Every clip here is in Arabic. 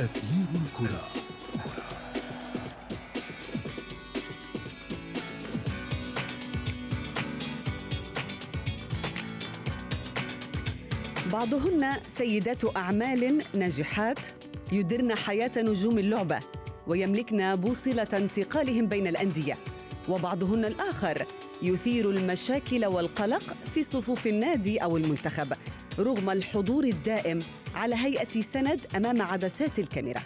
أثير الكرة. بعضهن سيدات أعمال ناجحات يدرن حياة نجوم اللعبة ويملكن بوصلة انتقالهم بين الأندية وبعضهن الآخر يثير المشاكل والقلق في صفوف النادي أو المنتخب رغم الحضور الدائم على هيئة سند أمام عدسات الكاميرا.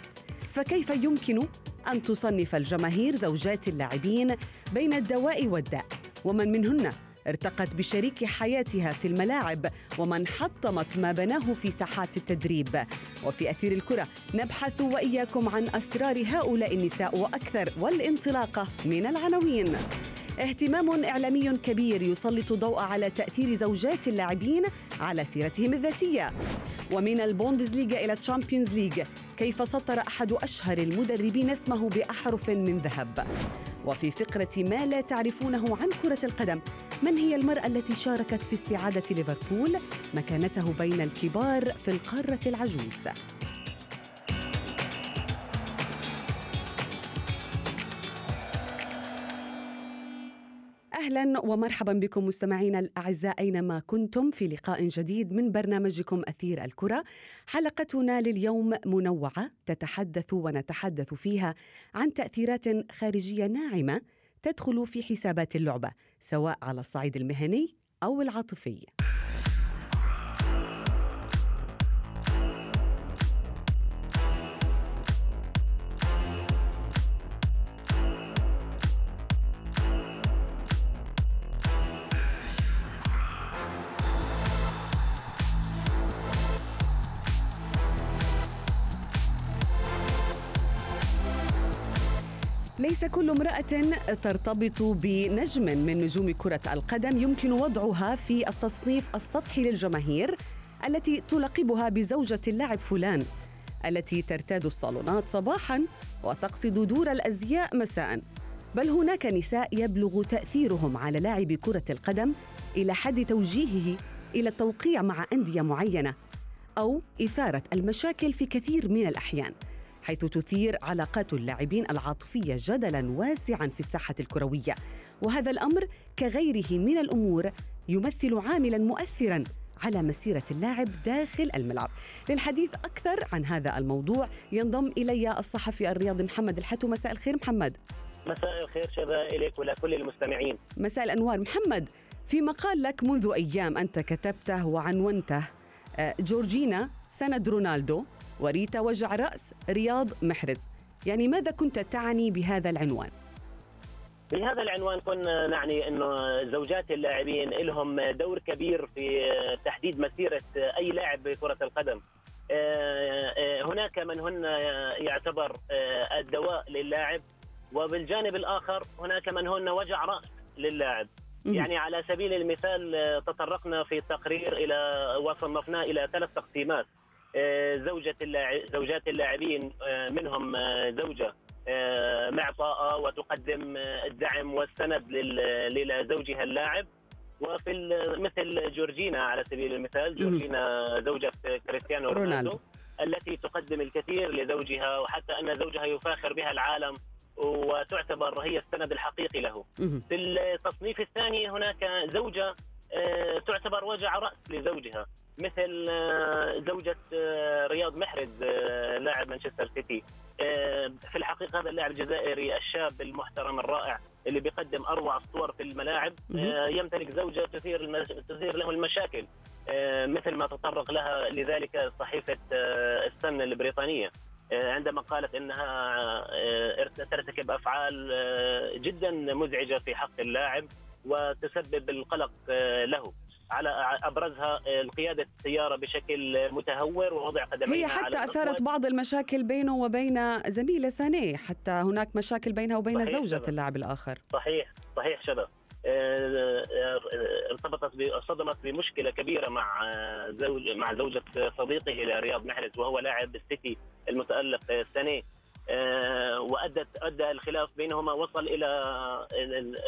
فكيف يمكن أن تصنف الجماهير زوجات اللاعبين بين الدواء والداء؟ ومن منهن ارتقت بشريك حياتها في الملاعب ومن حطمت ما بناه في ساحات التدريب. وفي أثير الكرة نبحث وإياكم عن أسرار هؤلاء النساء وأكثر والانطلاقة من العناوين. اهتمام إعلامي كبير يسلط ضوء على تأثير زوجات اللاعبين على سيرتهم الذاتية. ومن البوندسليغا إلى الشامبيونز ليج كيف سطر أحد أشهر المدربين اسمه بأحرف من ذهب؟ وفي فقرة ما لا تعرفونه عن كرة القدم من هي المرأة التي شاركت في استعادة ليفربول مكانته بين الكبار في القارة العجوز؟ أهلا ومرحبا بكم مستمعينا الاعزاء اينما كنتم في لقاء جديد من برنامجكم أثير الكرة. حلقتنا لليوم منوعة تتحدث ونتحدث فيها عن تأثيرات خارجية ناعمة تدخل في حسابات اللعبة سواء على الصعيد المهني أو العاطفي. ليس كل امرأة ترتبط بنجم من نجوم كرة القدم يمكن وضعها في التصنيف السطحي للجماهير التي تلقبها بزوجة اللاعب فلان التي ترتاد الصالونات صباحا وتقصد دور الأزياء مساء. بل هناك نساء يبلغ تأثيرهم على لاعب كرة القدم إلى حد توجيهه إلى التوقيع مع أندية معينة أو إثارة المشاكل في كثير من الأحيان. حيث تثير علاقات اللاعبين العاطفية جدلا واسعا في الساحة الكروية. وهذا الأمر كغيره من الأمور يمثل عاملا مؤثرا على مسيرة اللاعب داخل الملعب. للحديث أكثر عن هذا الموضوع ينضم إلي الصحفي الرياضي محمد الحتو. مساء الخير محمد. مساء الخير شباب إليك ولكل المستمعين. مساء الأنوار. محمد في مقال لك منذ أيام أنت كتبته وعنونته آه، جورجينا سند رونالدو. وريتا وجع رأس رياض محرز يعني ماذا كنت تعني بهذا العنوان؟ بهذا العنوان كنا نعني إنه زوجات اللاعبين لهم دور كبير في تحديد مسيرة أي لاعب بكرة القدم. آه، آه، هناك من هن يعتبر آه، الدواء للاعب وبالجانب الآخر هناك من هن وجع رأس للاعب. يعني على سبيل المثال تطرقنا في التقرير إلى وصنفناه إلى ثلاث تقسيمات. زوجة اللاعب زوجات اللاعبين منهم زوجة معطاءة وتقدم الدعم والسند لزوجها اللاعب. وفي مثل جورجينا على سبيل المثال جورجينا زوجة كريستيانو رونالدو. التي تقدم الكثير لزوجها وحتى أن زوجها يفاخر بها العالم وتعتبر هي السند الحقيقي له. في التصنيف الثاني هناك زوجة تعتبر وجع رأس لزوجها. مثل زوجة رياض محرز لاعب مانشستر سيتي. في الحقيقة هذا اللاعب الجزائري الشاب المحترم الرائع اللي بيقدم أروع الصور في الملاعب. يمتلك زوجة تثير المش... تثير له المشاكل. مثل ما تطرق لها لذلك صحيفة السن البريطانية. عندما قالت إنها ترتكب أفعال جدا مزعجة في حق اللاعب وتسبب القلق له. على أبرزها قياده السيارة بشكل متهور ووضع قدميها هي حتى أثارت بعض المشاكل بينه وبين زميلة سانيه حتى هناك مشاكل بينها وبين زوجة. اللاعب الآخر. صحيح صحيح شبه ارتبطت صدمت بمشكلة كبيرة مع زوج مع زوجة صديقه لرياض محرز وهو لاعب السيتي المتألق سانيه. وادت أدى الخلاف بينهما وصل إلى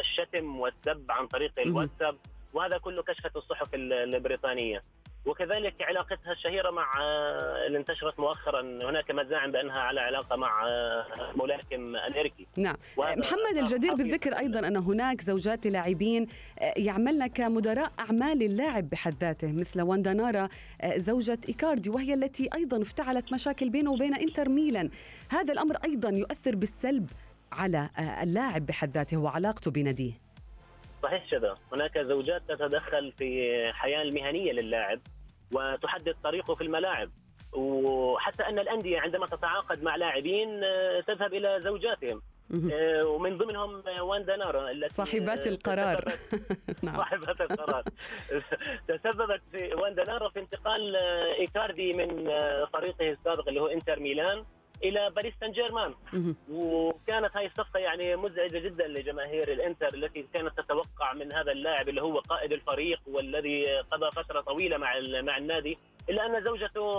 الشتم والسب عن طريق الواتساب. وهذا كله كشفت الصحف البريطانية. وكذلك علاقتها الشهيرة مع آه، اللي انتشرت مؤخرا هناك مزاعم بأنها على علاقة مع آه، ملاكم أمريكي. نعم. محمد الجدير بالذكر أيضا أن هناك زوجات لاعبين آه، يعملن كمدراء أعمال اللاعب بحد ذاته مثل واندا نارا زوجة إيكاردي وهي التي أيضا افتعلت مشاكل بينه وبين إنتر ميلان. هذا الأمر أيضا يؤثر بالسلب على اللاعب بحد ذاته وعلاقته بناديه. صحيح شذا. هناك زوجات تتدخل في الحياة المهنية للاعب وتحدد طريقه في الملاعب. وحتى أن الأندية عندما تتعاقد مع لاعبين آه، تذهب إلى زوجاتهم. آه، ومن ضمنهم واندا نارا التي صاحبات القرار. نعم. صاحبات القرار. تسببت في واندا نارا في انتقال آه، إيكاردي من فريقه السابق اللي هو إنتر ميلان. إلى باريس سان جيرمان وكانت هاي الصفقة يعني مزعجة جدا لجماهير الإنتر التي كانت تتوقع من هذا اللاعب اللي هو قائد الفريق والذي قضى فترة طويلة مع مع النادي إلا أن زوجته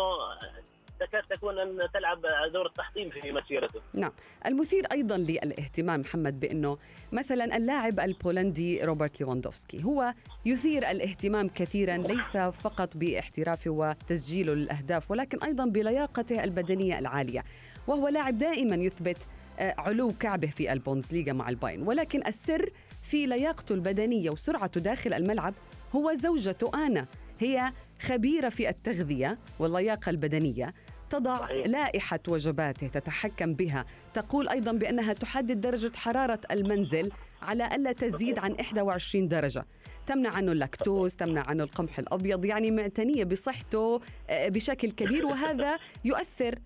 تكاد تكون أن تلعب دور التحطيم في مسيرته. نعم، المثير أيضا للاهتمام محمد بأنه مثلا اللاعب البولندي روبرت ليفاندوفسكي هو يثير الاهتمام كثيرا ليس فقط باحترافه وتسجيله للاهداف ولكن أيضا بلياقته البدنية العالية، وهو لاعب دائما يثبت آه، علو كعبه في البوندسليغا مع الباين ولكن السر في لياقته البدنية وسرعته داخل الملعب هو زوجته آنا. هي خبيرة في التغذية واللياقة البدنية. تضع. لائحة وجباته تتحكم بها. تقول أيضا بأنها تحدد درجة حرارة المنزل على ألا تزيد عن 21 درجة. تمنع عنه اللاكتوز تمنع عنه القمح الأبيض يعني معتنية بصحته آه، بشكل كبير. وهذا يؤثر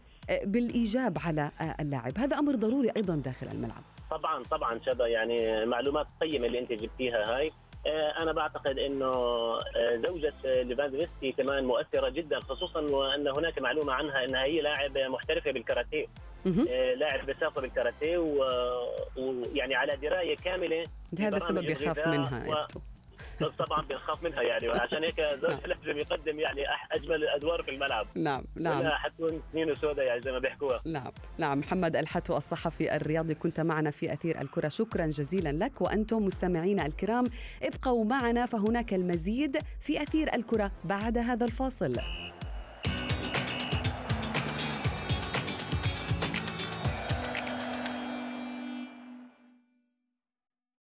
بالإيجاب على اللاعب. هذا أمر ضروري أيضا داخل الملعب. طبعا طبعا شبه يعني معلومات قيمة اللي أنت جبتيها هاي. آه، أنا بعتقد إنه آه، زوجة ليفاندوفسكي كمان مؤثرة جدا خصوصا وأن هناك معلومة عنها إنها هي لاعب محترفة بالكاراتيه. آه، لاعب بسافة بالكاراتيه ويعني على دراية كاملة هذا السبب يخاف منها و... طبعا بنخاف منها يعني وعشان هيك زوج نعم. لازم يقدم يعني أجمل الادوار في الملعب. نعم نعم. حتكون سنين وسوداء يعني زي ما بيحكوها. نعم نعم. محمد الحتو الصحفي الرياضي كنت معنا في أثير الكرة. شكرا جزيلا لك وأنتم مستمعينا الكرام. ابقوا معنا فهناك المزيد في أثير الكرة بعد هذا الفاصل.